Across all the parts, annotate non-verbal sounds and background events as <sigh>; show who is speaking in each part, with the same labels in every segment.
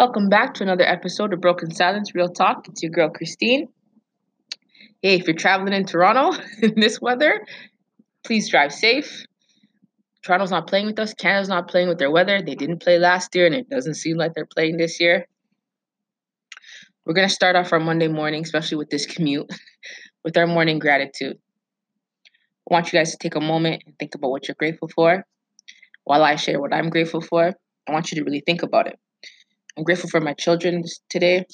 Speaker 1: Welcome back to another episode of Broken Silence Real Talk. It's your girl Christine. Hey, if you're traveling in Toronto <laughs> in this weather, please drive safe. Toronto's not playing with us. Canada's not playing with their weather. They didn't play last year, and it doesn't seem like they're playing this year. We're going to start off our Monday morning, especially with this commute, <laughs> with our morning gratitude. I want you guys to take a moment and think about what you're grateful for. While I share what I'm grateful for, I want you to really think about it. I'm grateful for my children today.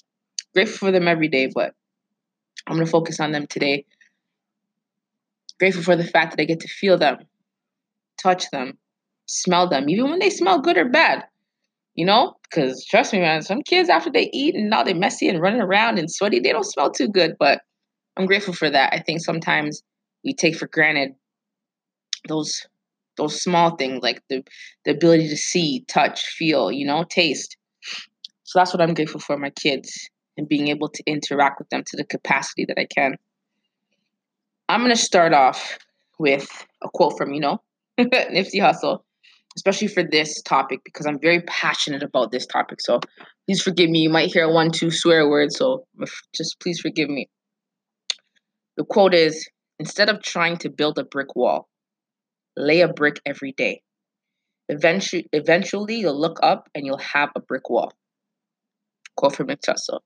Speaker 1: Grateful for them every day, but I'm going to focus on them today. Grateful for the fact that I get to feel them, touch them, smell them, even when they smell good or bad. You know, because trust me, man, some kids after they eat and now they're messy and running around and sweaty, they don't smell too good. But I'm grateful for that. I think sometimes we take for granted those those small things like the the ability to see, touch, feel, you know, taste. So that's what I'm grateful for my kids and being able to interact with them to the capacity that I can. I'm going to start off with a quote from, you know, <laughs> Nipsey Hussle, especially for this topic because I'm very passionate about this topic. So please forgive me. You might hear one, two swear words. So just please forgive me. The quote is Instead of trying to build a brick wall, lay a brick every day. Eventually, eventually you'll look up and you'll have a brick wall. From McTussle.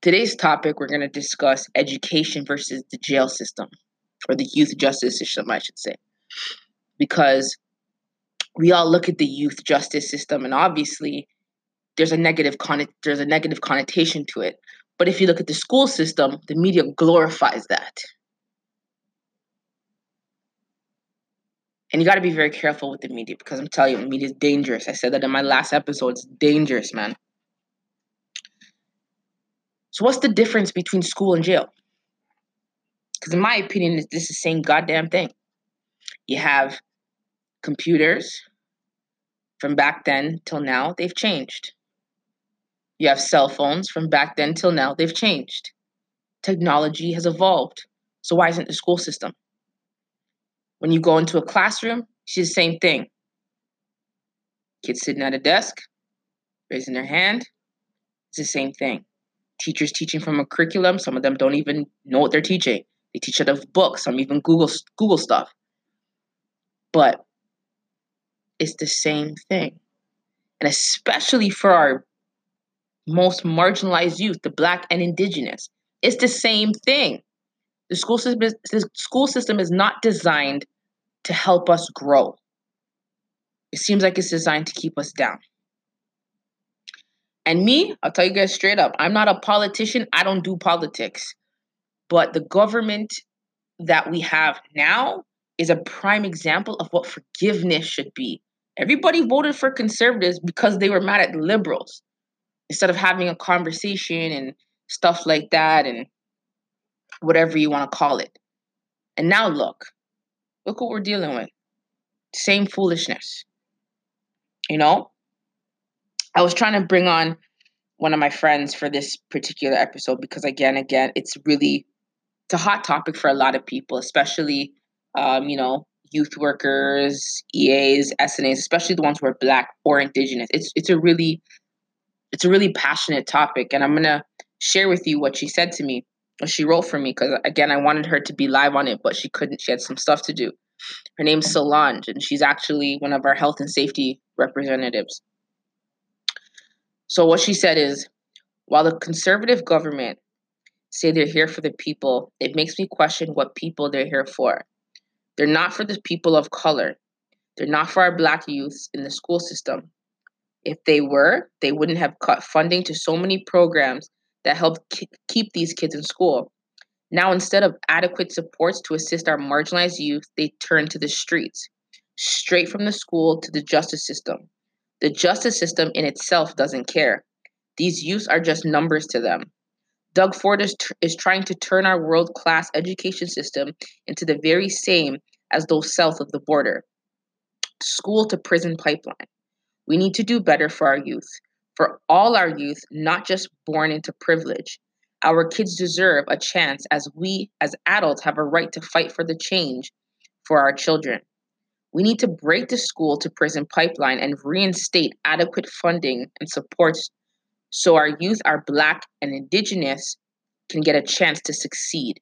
Speaker 1: Today's topic, we're going to discuss education versus the jail system, or the youth justice system, I should say. Because we all look at the youth justice system, and obviously there's a negative con- there's a negative connotation to it. But if you look at the school system, the media glorifies that. And you got to be very careful with the media because I'm telling you, media is dangerous. I said that in my last episode. It's dangerous, man. So what's the difference between school and jail? Because in my opinion, this is the same goddamn thing. You have computers from back then till now, they've changed. You have cell phones from back then till now, they've changed. Technology has evolved. So why isn't the school system? When you go into a classroom, it's the same thing. Kids sitting at a desk, raising their hand, it's the same thing teachers teaching from a curriculum. Some of them don't even know what they're teaching. They teach out of books. Some even Google Google stuff. But it's the same thing. And especially for our most marginalized youth, the black and indigenous, it's the same thing. The school system is, the school system is not designed to help us grow. It seems like it's designed to keep us down. And me, I'll tell you guys straight up, I'm not a politician. I don't do politics. But the government that we have now is a prime example of what forgiveness should be. Everybody voted for conservatives because they were mad at liberals instead of having a conversation and stuff like that and whatever you want to call it. And now look, look what we're dealing with. Same foolishness. You know? I was trying to bring on one of my friends for this particular episode because again, again, it's really it's a hot topic for a lot of people, especially um, you know, youth workers, EAs, SNAs, especially the ones who are black or indigenous. It's it's a really it's a really passionate topic and I'm going to share with you what she said to me. What she wrote for me because again, I wanted her to be live on it, but she couldn't. She had some stuff to do. Her name's Solange, and she's actually one of our health and safety representatives. So what she said is, while the conservative government say they're here for the people, it makes me question what people they're here for. They're not for the people of color. They're not for our black youths in the school system. If they were, they wouldn't have cut funding to so many programs that help keep these kids in school. Now, instead of adequate supports to assist our marginalized youth, they turn to the streets, straight from the school to the justice system. The justice system in itself doesn't care. These youths are just numbers to them. Doug Ford is, t- is trying to turn our world class education system into the very same as those south of the border school to prison pipeline. We need to do better for our youth, for all our youth, not just born into privilege. Our kids deserve a chance as we, as adults, have a right to fight for the change for our children. We need to break the school to prison pipeline and reinstate adequate funding and supports so our youth, our black and indigenous, can get a chance to succeed.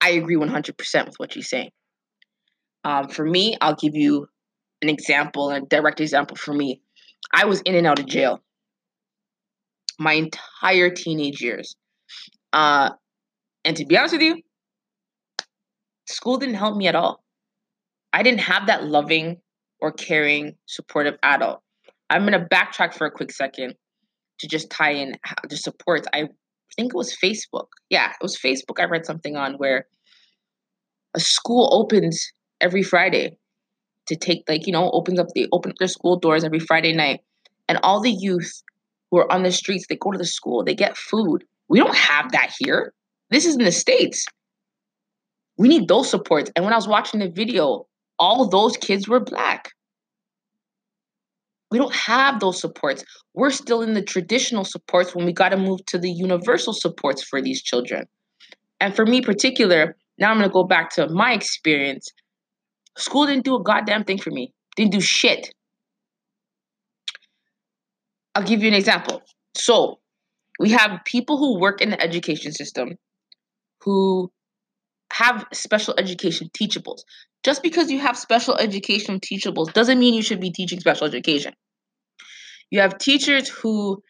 Speaker 1: I agree 100% with what you're saying. Um, for me, I'll give you an example, a direct example for me. I was in and out of jail my entire teenage years. Uh, and to be honest with you, school didn't help me at all. I didn't have that loving or caring, supportive adult. I'm going to backtrack for a quick second to just tie in the supports. I think it was Facebook. Yeah, it was Facebook I read something on where a school opens every Friday to take like, you know, opens up they open up their school doors every Friday night. And all the youth who are on the streets, they go to the school, they get food. We don't have that here. This is in the States. We need those supports. And when I was watching the video, all those kids were black. We don't have those supports. We're still in the traditional supports when we got to move to the universal supports for these children. And for me, particular, now I'm going to go back to my experience. School didn't do a goddamn thing for me. Didn't do shit. I'll give you an example. So, we have people who work in the education system who have special education teachables. Just because you have special education teachables doesn't mean you should be teaching special education. You have teachers who,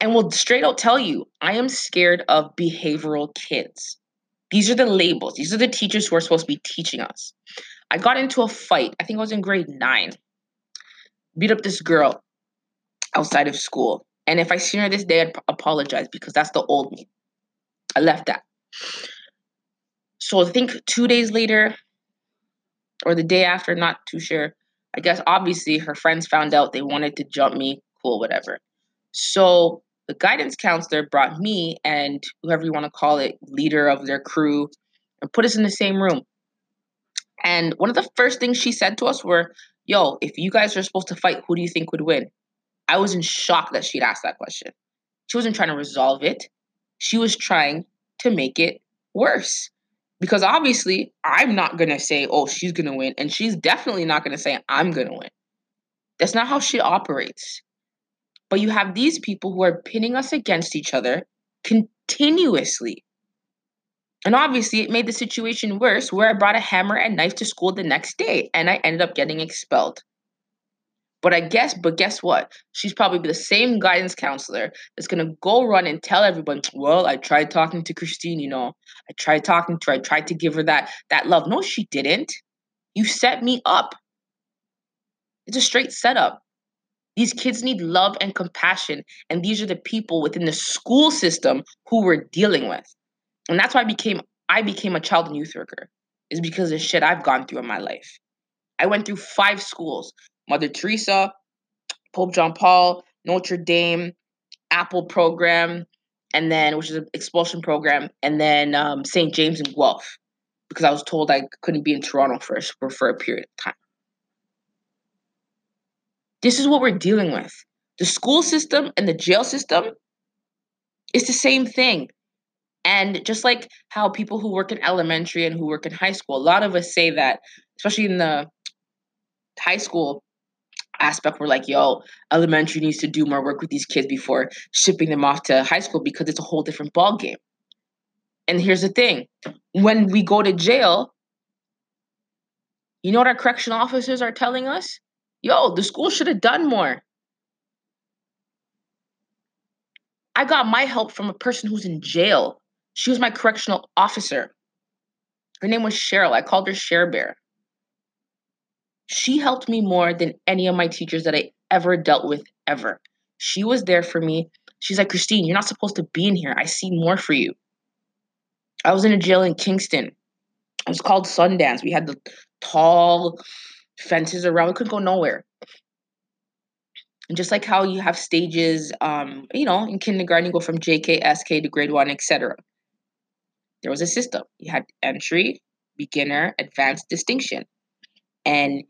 Speaker 1: and will straight out tell you, I am scared of behavioral kids. These are the labels. These are the teachers who are supposed to be teaching us. I got into a fight. I think I was in grade nine. Beat up this girl outside of school. And if I see her this day, I'd apologize because that's the old me. I left that. So I think two days later, or the day after, not too sure. I guess obviously her friends found out they wanted to jump me. Cool, whatever. So the guidance counselor brought me and whoever you want to call it, leader of their crew, and put us in the same room. And one of the first things she said to us were, Yo, if you guys are supposed to fight, who do you think would win? I was in shock that she'd asked that question. She wasn't trying to resolve it, she was trying to make it worse. Because obviously, I'm not going to say, oh, she's going to win. And she's definitely not going to say, I'm going to win. That's not how she operates. But you have these people who are pinning us against each other continuously. And obviously, it made the situation worse where I brought a hammer and knife to school the next day and I ended up getting expelled. But I guess, but guess what? She's probably the same guidance counselor that's gonna go run and tell everyone, well, I tried talking to Christine, you know. I tried talking to her, I tried to give her that that love. No, she didn't. You set me up. It's a straight setup. These kids need love and compassion, and these are the people within the school system who we're dealing with. And that's why I became I became a child and youth worker. Is because of shit I've gone through in my life. I went through five schools. Mother Teresa, Pope John Paul, Notre Dame, Apple program, and then which is an expulsion program, and then um, St. James and Guelph, because I was told I couldn't be in Toronto for, for for a period of time. This is what we're dealing with. The school system and the jail system is the same thing. And just like how people who work in elementary and who work in high school, a lot of us say that, especially in the high school, aspect where like yo elementary needs to do more work with these kids before shipping them off to high school because it's a whole different ball game and here's the thing when we go to jail you know what our correctional officers are telling us? Yo the school should have done more. I got my help from a person who's in jail. She was my correctional officer. Her name was cheryl. I called her share bear she helped me more than any of my teachers that I ever dealt with ever. She was there for me. She's like, Christine, you're not supposed to be in here. I see more for you. I was in a jail in Kingston. It was called Sundance. We had the tall fences around. We couldn't go nowhere. And just like how you have stages, um, you know, in kindergarten, you go from JK, SK to grade one, etc. There was a system. You had entry, beginner, advanced, distinction. And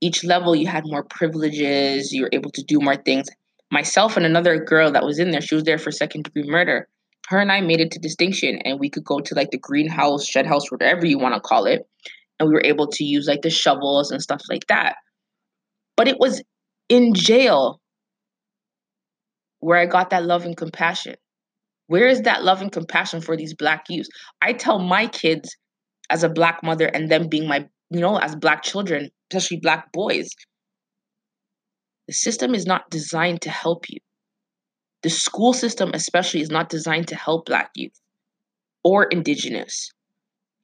Speaker 1: each level you had more privileges, you were able to do more things. Myself and another girl that was in there, she was there for second degree murder. Her and I made it to distinction, and we could go to like the greenhouse, shed house, whatever you want to call it. And we were able to use like the shovels and stuff like that. But it was in jail where I got that love and compassion. Where is that love and compassion for these black youths? I tell my kids as a black mother and them being my, you know, as black children, especially black boys, the system is not designed to help you. The school system, especially, is not designed to help black youth or indigenous.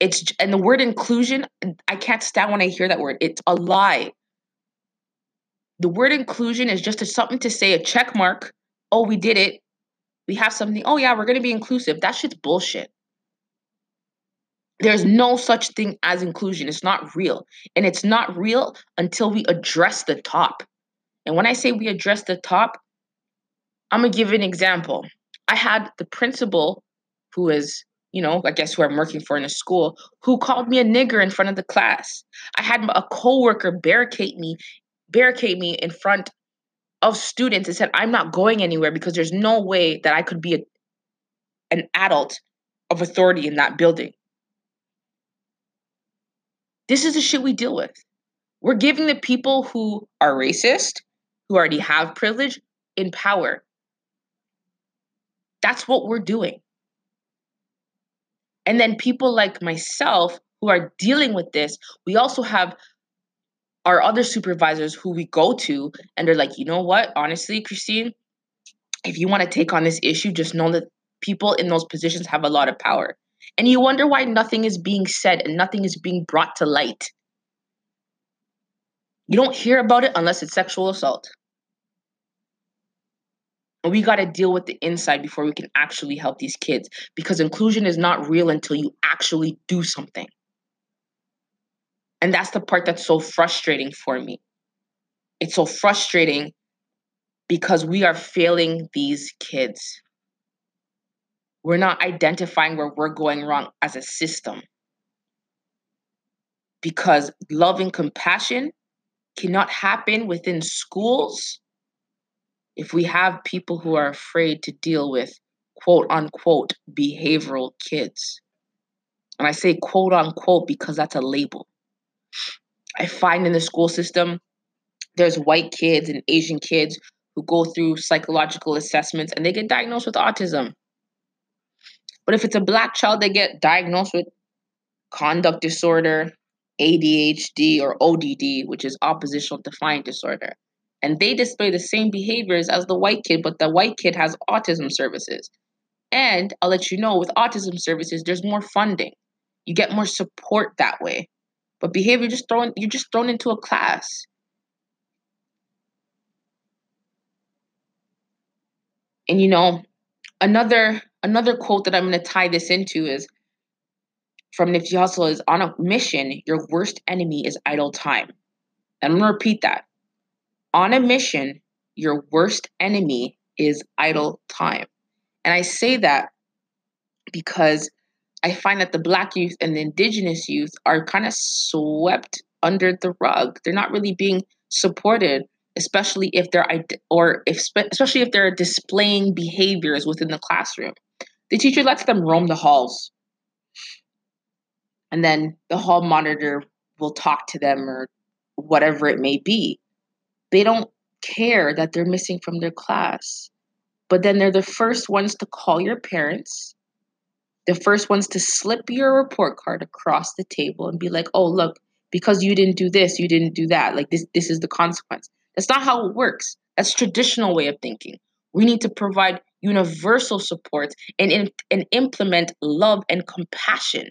Speaker 1: It's and the word inclusion, I can't stand when I hear that word. It's a lie. The word inclusion is just a, something to say a check mark. Oh, we did it. We have something. Oh yeah, we're gonna be inclusive. That shit's bullshit. There's no such thing as inclusion. It's not real. And it's not real until we address the top. And when I say we address the top, I'm gonna give an example. I had the principal who is you know, I guess who I'm working for in a school, who called me a nigger in front of the class. I had a coworker barricade me, barricade me in front of students and said, I'm not going anywhere because there's no way that I could be a, an adult of authority in that building. This is the shit we deal with. We're giving the people who are racist, who already have privilege, in power. That's what we're doing. And then people like myself who are dealing with this, we also have our other supervisors who we go to and they're like, you know what? Honestly, Christine, if you want to take on this issue, just know that people in those positions have a lot of power. And you wonder why nothing is being said and nothing is being brought to light. You don't hear about it unless it's sexual assault. And we got to deal with the inside before we can actually help these kids because inclusion is not real until you actually do something. And that's the part that's so frustrating for me. It's so frustrating because we are failing these kids. We're not identifying where we're going wrong as a system. Because love and compassion cannot happen within schools if we have people who are afraid to deal with quote unquote behavioral kids, and I say quote unquote because that's a label. I find in the school system, there's white kids and Asian kids who go through psychological assessments and they get diagnosed with autism. But if it's a black child, they get diagnosed with conduct disorder, ADHD, or ODD, which is oppositional defiant disorder and they display the same behaviors as the white kid, but the white kid has autism services. And I'll let you know with autism services, there's more funding. You get more support that way. But behavior just thrown you're just thrown into a class. And you know, another another quote that I'm going to tie this into is from Nipsey Hussle is on a mission, your worst enemy is idle time. And I'm going to repeat that. On a mission, your worst enemy is idle time. And I say that because I find that the Black youth and the Indigenous youth are kind of swept under the rug. They're not really being supported, especially if they're or if especially if they're displaying behaviors within the classroom. The teacher lets them roam the halls, and then the hall monitor will talk to them or whatever it may be they don't care that they're missing from their class. But then they're the first ones to call your parents, the first ones to slip your report card across the table and be like, oh, look, because you didn't do this, you didn't do that. Like this, this is the consequence. That's not how it works. That's traditional way of thinking. We need to provide universal support, and, and implement love and compassion.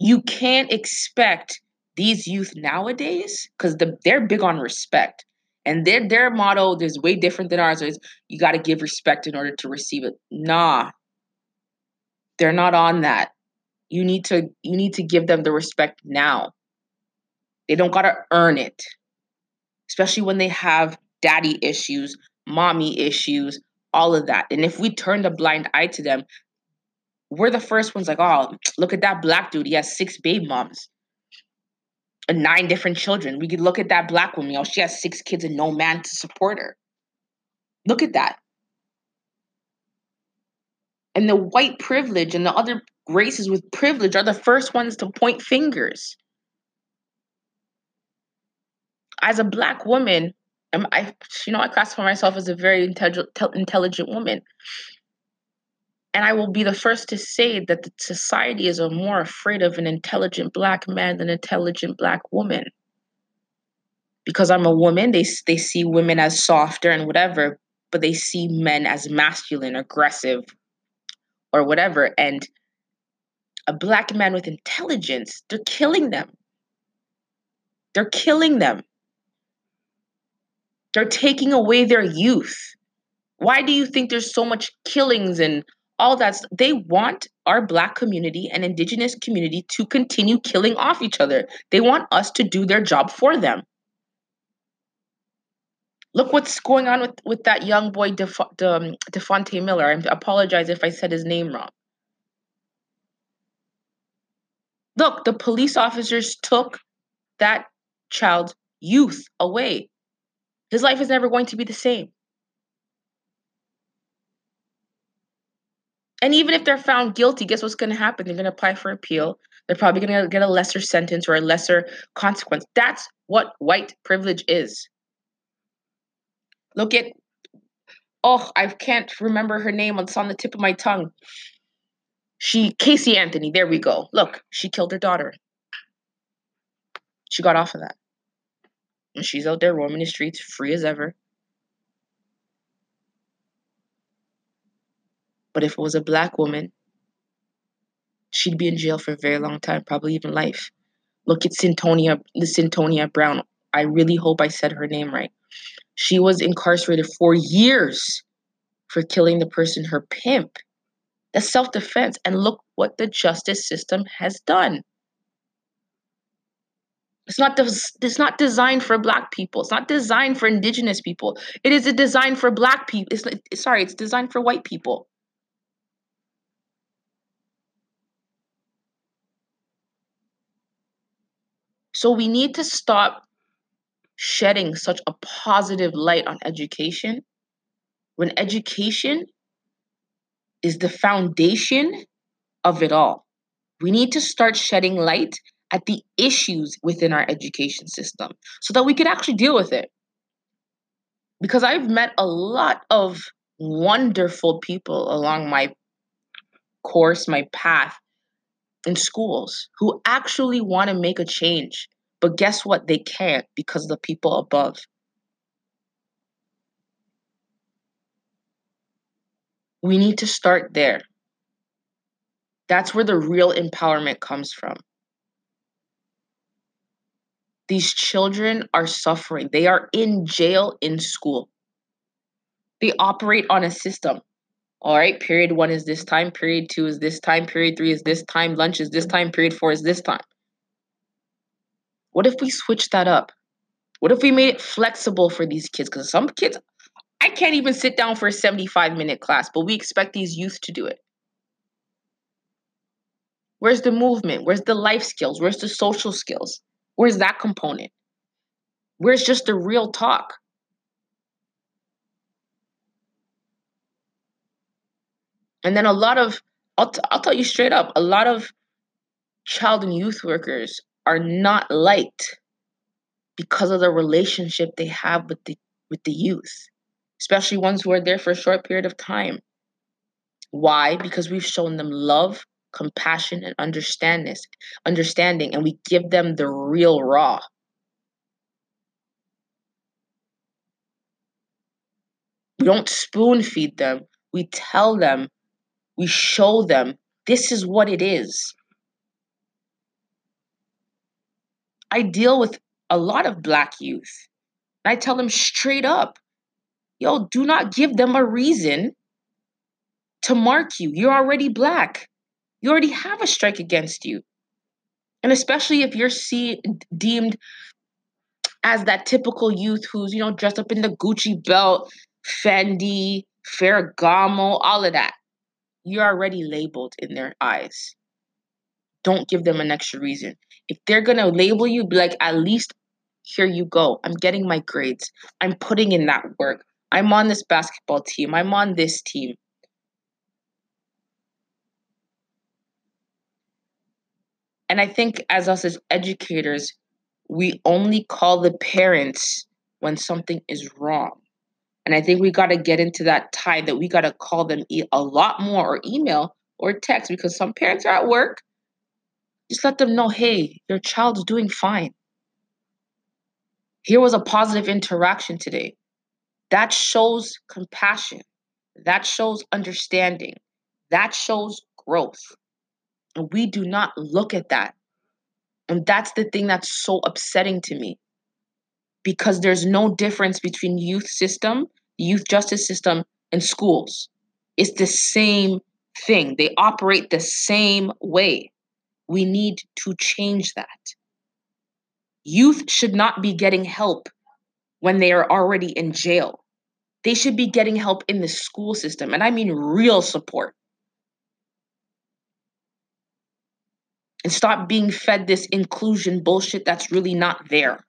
Speaker 1: You can't expect these youth nowadays, because the, they're big on respect, and their their motto is way different than ours. Is you got to give respect in order to receive it. Nah, they're not on that. You need to you need to give them the respect now. They don't gotta earn it, especially when they have daddy issues, mommy issues, all of that. And if we turn a blind eye to them, we're the first ones like, oh, look at that black dude. He has six baby moms and nine different children. We could look at that black woman. Know, she has six kids and no man to support her. Look at that. And the white privilege and the other races with privilege are the first ones to point fingers. as a black woman, I'm, I you know I classify myself as a very intelligent intelligent woman. And I will be the first to say that the society is more afraid of an intelligent black man than an intelligent black woman. Because I'm a woman, they they see women as softer and whatever, but they see men as masculine, aggressive, or whatever. And a black man with intelligence, they're killing them. They're killing them. They're taking away their youth. Why do you think there's so much killings and all that? They want our black community and indigenous community to continue killing off each other. They want us to do their job for them. Look what's going on with, with that young boy, Def- De, um, Dafonte Miller. I apologize if I said his name wrong. Look, the police officers took that child's youth away. His life is never going to be the same. And even if they're found guilty, guess what's going to happen? They're going to apply for appeal. They're probably going to get a lesser sentence or a lesser consequence. That's what white privilege is. Look at, oh, I can't remember her name. It's on the tip of my tongue. She, Casey Anthony, there we go. Look, she killed her daughter. She got off of that. And she's out there roaming the streets free as ever. But if it was a black woman, she'd be in jail for a very long time, probably even life. Look at Cyntoia, the Cyntoia Brown. I really hope I said her name right. She was incarcerated for years for killing the person, her pimp. That's self defense. And look what the justice system has done. It's not it's not designed for black people. It's not designed for indigenous people. It is a design for black people. It's sorry, it's designed for white people. So we need to stop shedding such a positive light on education when education is the foundation of it all. We need to start shedding light at the issues within our education system so that we could actually deal with it. Because I've met a lot of wonderful people along my course, my path in schools who actually want to make a change. But guess what? They can't because the people above. We need to start there. That's where the real empowerment comes from. These children are suffering. They are in jail in school. They operate on a system. All right, period one is this time, period two is this time, period three is this time, lunch is this time, period four is this time. What if we switch that up? What if we made it flexible for these kids? Because some kids, I can't even sit down for a 75 minute class, but we expect these youth to do it. Where's the movement? Where's the life skills? Where's the social skills? Where's that component? Where's just the real talk? And then a lot of, I'll, t- I'll tell you straight up, a lot of child and youth workers are not liked because of the relationship they have with the with the youth, especially ones who are there for a short period of time. Why? Because we've shown them love, compassion, and understanding, understanding, and we give them the real raw. We don't spoon feed them. We tell them, we show them this is what it is. I deal with a lot of black youth. and I tell them straight up, yo, do not give them a reason to mark you. You're already black you already have a strike against you. And especially if you're see, deemed as that typical youth who's, you know, dressed up in the Gucci belt, Fendi, Ferragamo, all of that. You're already labeled in their eyes. Don't give them an extra reason. If they're going to label you, be like, at least here you go. I'm getting my grades. I'm putting in that work. I'm on this basketball team. I'm on this team. And I think as us as educators, we only call the parents when something is wrong. And I think we got to get into that tide that we got to call them e- a lot more or email or text because some parents are at work. Just let them know hey, your child's doing fine. Here was a positive interaction today. That shows compassion. That shows understanding. That shows growth. And we do not look at that. And that's the thing that's so upsetting to me. Because there's no difference between youth system, youth justice system, and schools. It's the same thing. They operate the same way. We need to change that. Youth should not be getting help when they are already in jail. They should be getting help in the school system, and I mean real support. And stop being fed this inclusion bullshit that's really not there.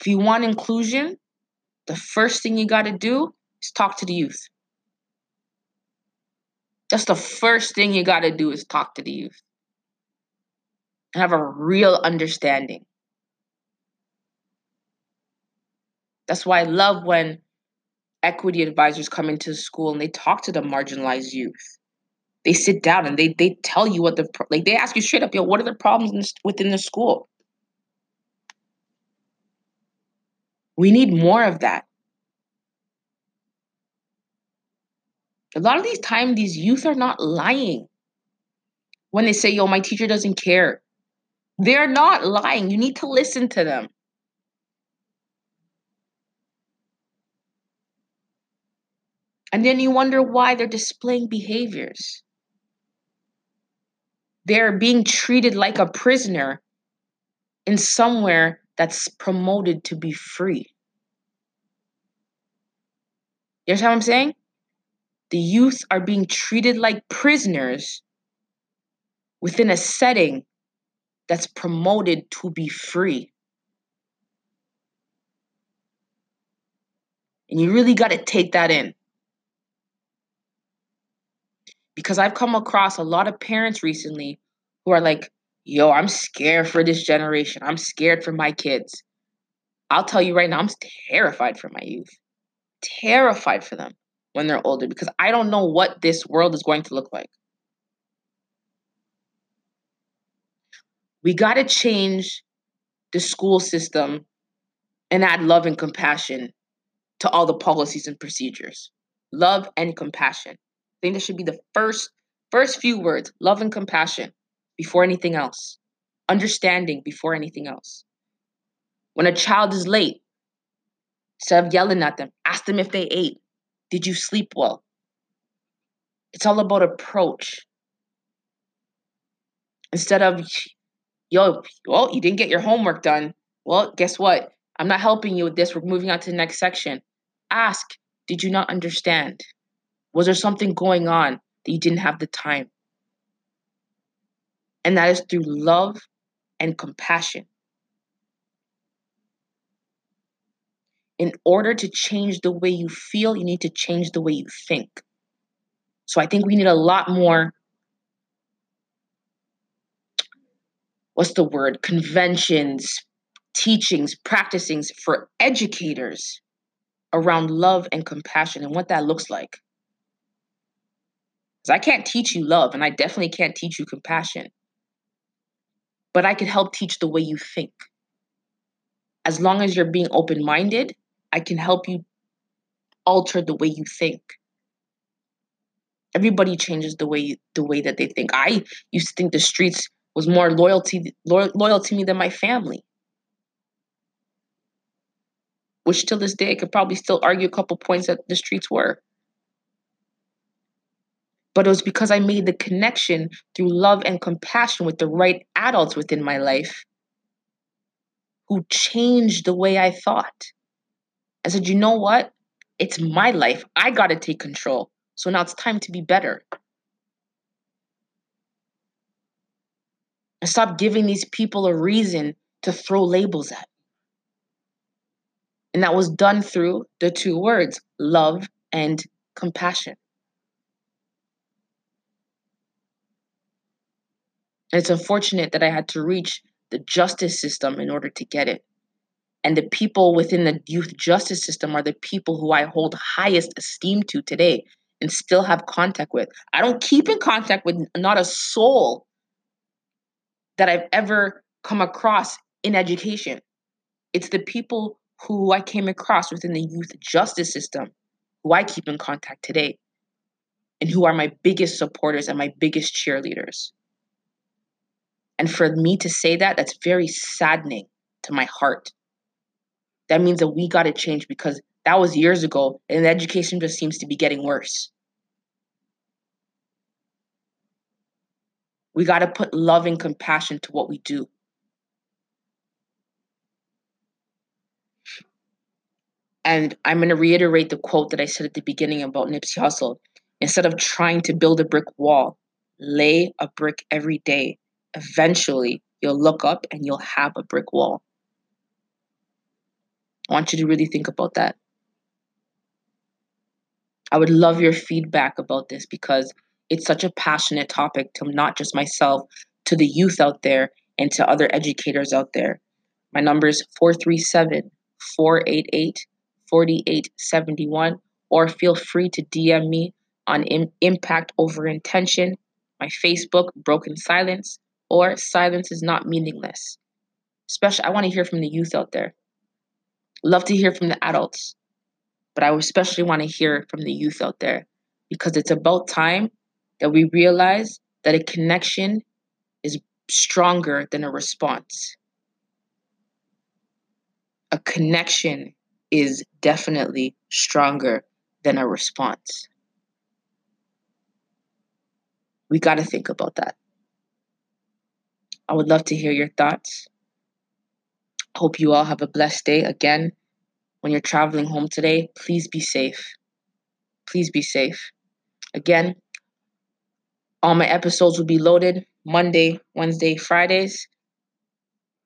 Speaker 1: If you want inclusion, the first thing you got to do is talk to the youth. That's the first thing you got to do is talk to the youth and have a real understanding. That's why I love when equity advisors come into the school and they talk to the marginalized youth. They sit down and they they tell you what the like they ask you straight up, yo, what are the problems within the school? We need more of that. A lot of these time, these youth are not lying when they say, yo, my teacher doesn't care. They're not lying. You need to listen to them. And then you wonder why they're displaying behaviors. They're being treated like a prisoner in somewhere that's promoted to be free. You understand what I'm saying? The youth are being treated like prisoners within a setting that's promoted to be free. And you really got to take that in. Because I've come across a lot of parents recently who are like, yo, I'm scared for this generation. I'm scared for my kids. I'll tell you right now, I'm terrified for my youth. Terrified for them when they're older because I don't know what this world is going to look like. We got to change the school system and add love and compassion to all the policies and procedures. Love and compassion. Think this should be the first first few words, love and compassion before anything else. Understanding before anything else. When a child is late, instead of yelling at them, ask them if they ate. Did you sleep well? It's all about approach. Instead of yo, well, you didn't get your homework done. Well, guess what? I'm not helping you with this. We're moving on to the next section. Ask, did you not understand? Was there something going on that you didn't have the time? And that is through love and compassion. In order to change the way you feel, you need to change the way you think. So I think we need a lot more what's the word conventions teachings practicings for educators around love and compassion and what that looks like because i can't teach you love and i definitely can't teach you compassion but i can help teach the way you think as long as you're being open-minded i can help you alter the way you think everybody changes the way the way that they think i used to think the streets was more loyalty loyal, loyal to me than my family. Which till this day I could probably still argue a couple points that the streets were. But it was because I made the connection through love and compassion with the right adults within my life who changed the way I thought. I said, you know what? It's my life. I got to take control. So now it's time to be better. and stop giving these people a reason to throw labels at. And that was done through the two words love and compassion. It's unfortunate that I had to reach the justice system in order to get it. And the people within the youth justice system are the people who I hold highest esteem to today and still have contact with. I don't keep in contact with not a soul that I've ever come across in education. It's the people who I came across within the youth justice system who I keep in contact today and who are my biggest supporters and my biggest cheerleaders. And for me to say that, that's very saddening to my heart. That means that we got to change because that was years ago and education just seems to be getting worse. We got to put love and compassion to what we do. And I'm going to reiterate the quote that I said at the beginning about Nipsey Hussle. Instead of trying to build a brick wall, lay a brick every day. Eventually, you'll look up and you'll have a brick wall. I want you to really think about that. I would love your feedback about this because it's such a passionate topic to not just myself, to the youth out there, and to other educators out there. My number is 437 488 4871, or feel free to DM me on Impact Over Intention, my Facebook, Broken Silence, or Silence is Not Meaningless. Especially, I want to hear from the youth out there. Love to hear from the adults, but I especially want to hear from the youth out there because it's about time that we realize that a connection is stronger than a response. A connection is definitely stronger than a response. We got to think about that. I would love to hear your thoughts. Hope you all have a blessed day. Again, when you're traveling home today, please be safe. Please be safe. Again, all my episodes will be loaded Monday, Wednesday, Fridays.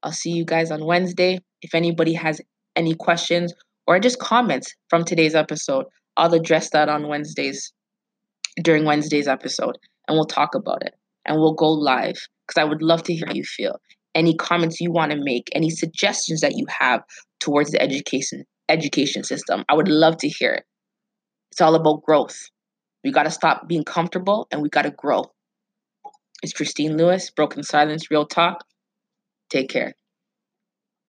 Speaker 1: I'll see you guys on Wednesday. If anybody has any questions or just comments from today's episode, I'll address that on Wednesdays during Wednesday's episode and we'll talk about it and we'll go live because I would love to hear how you feel. Any comments you want to make, any suggestions that you have towards the education education system, I would love to hear it. It's all about growth. We got to stop being comfortable and we got to grow. It's Christine Lewis, Broken Silence, Real Talk. Take care.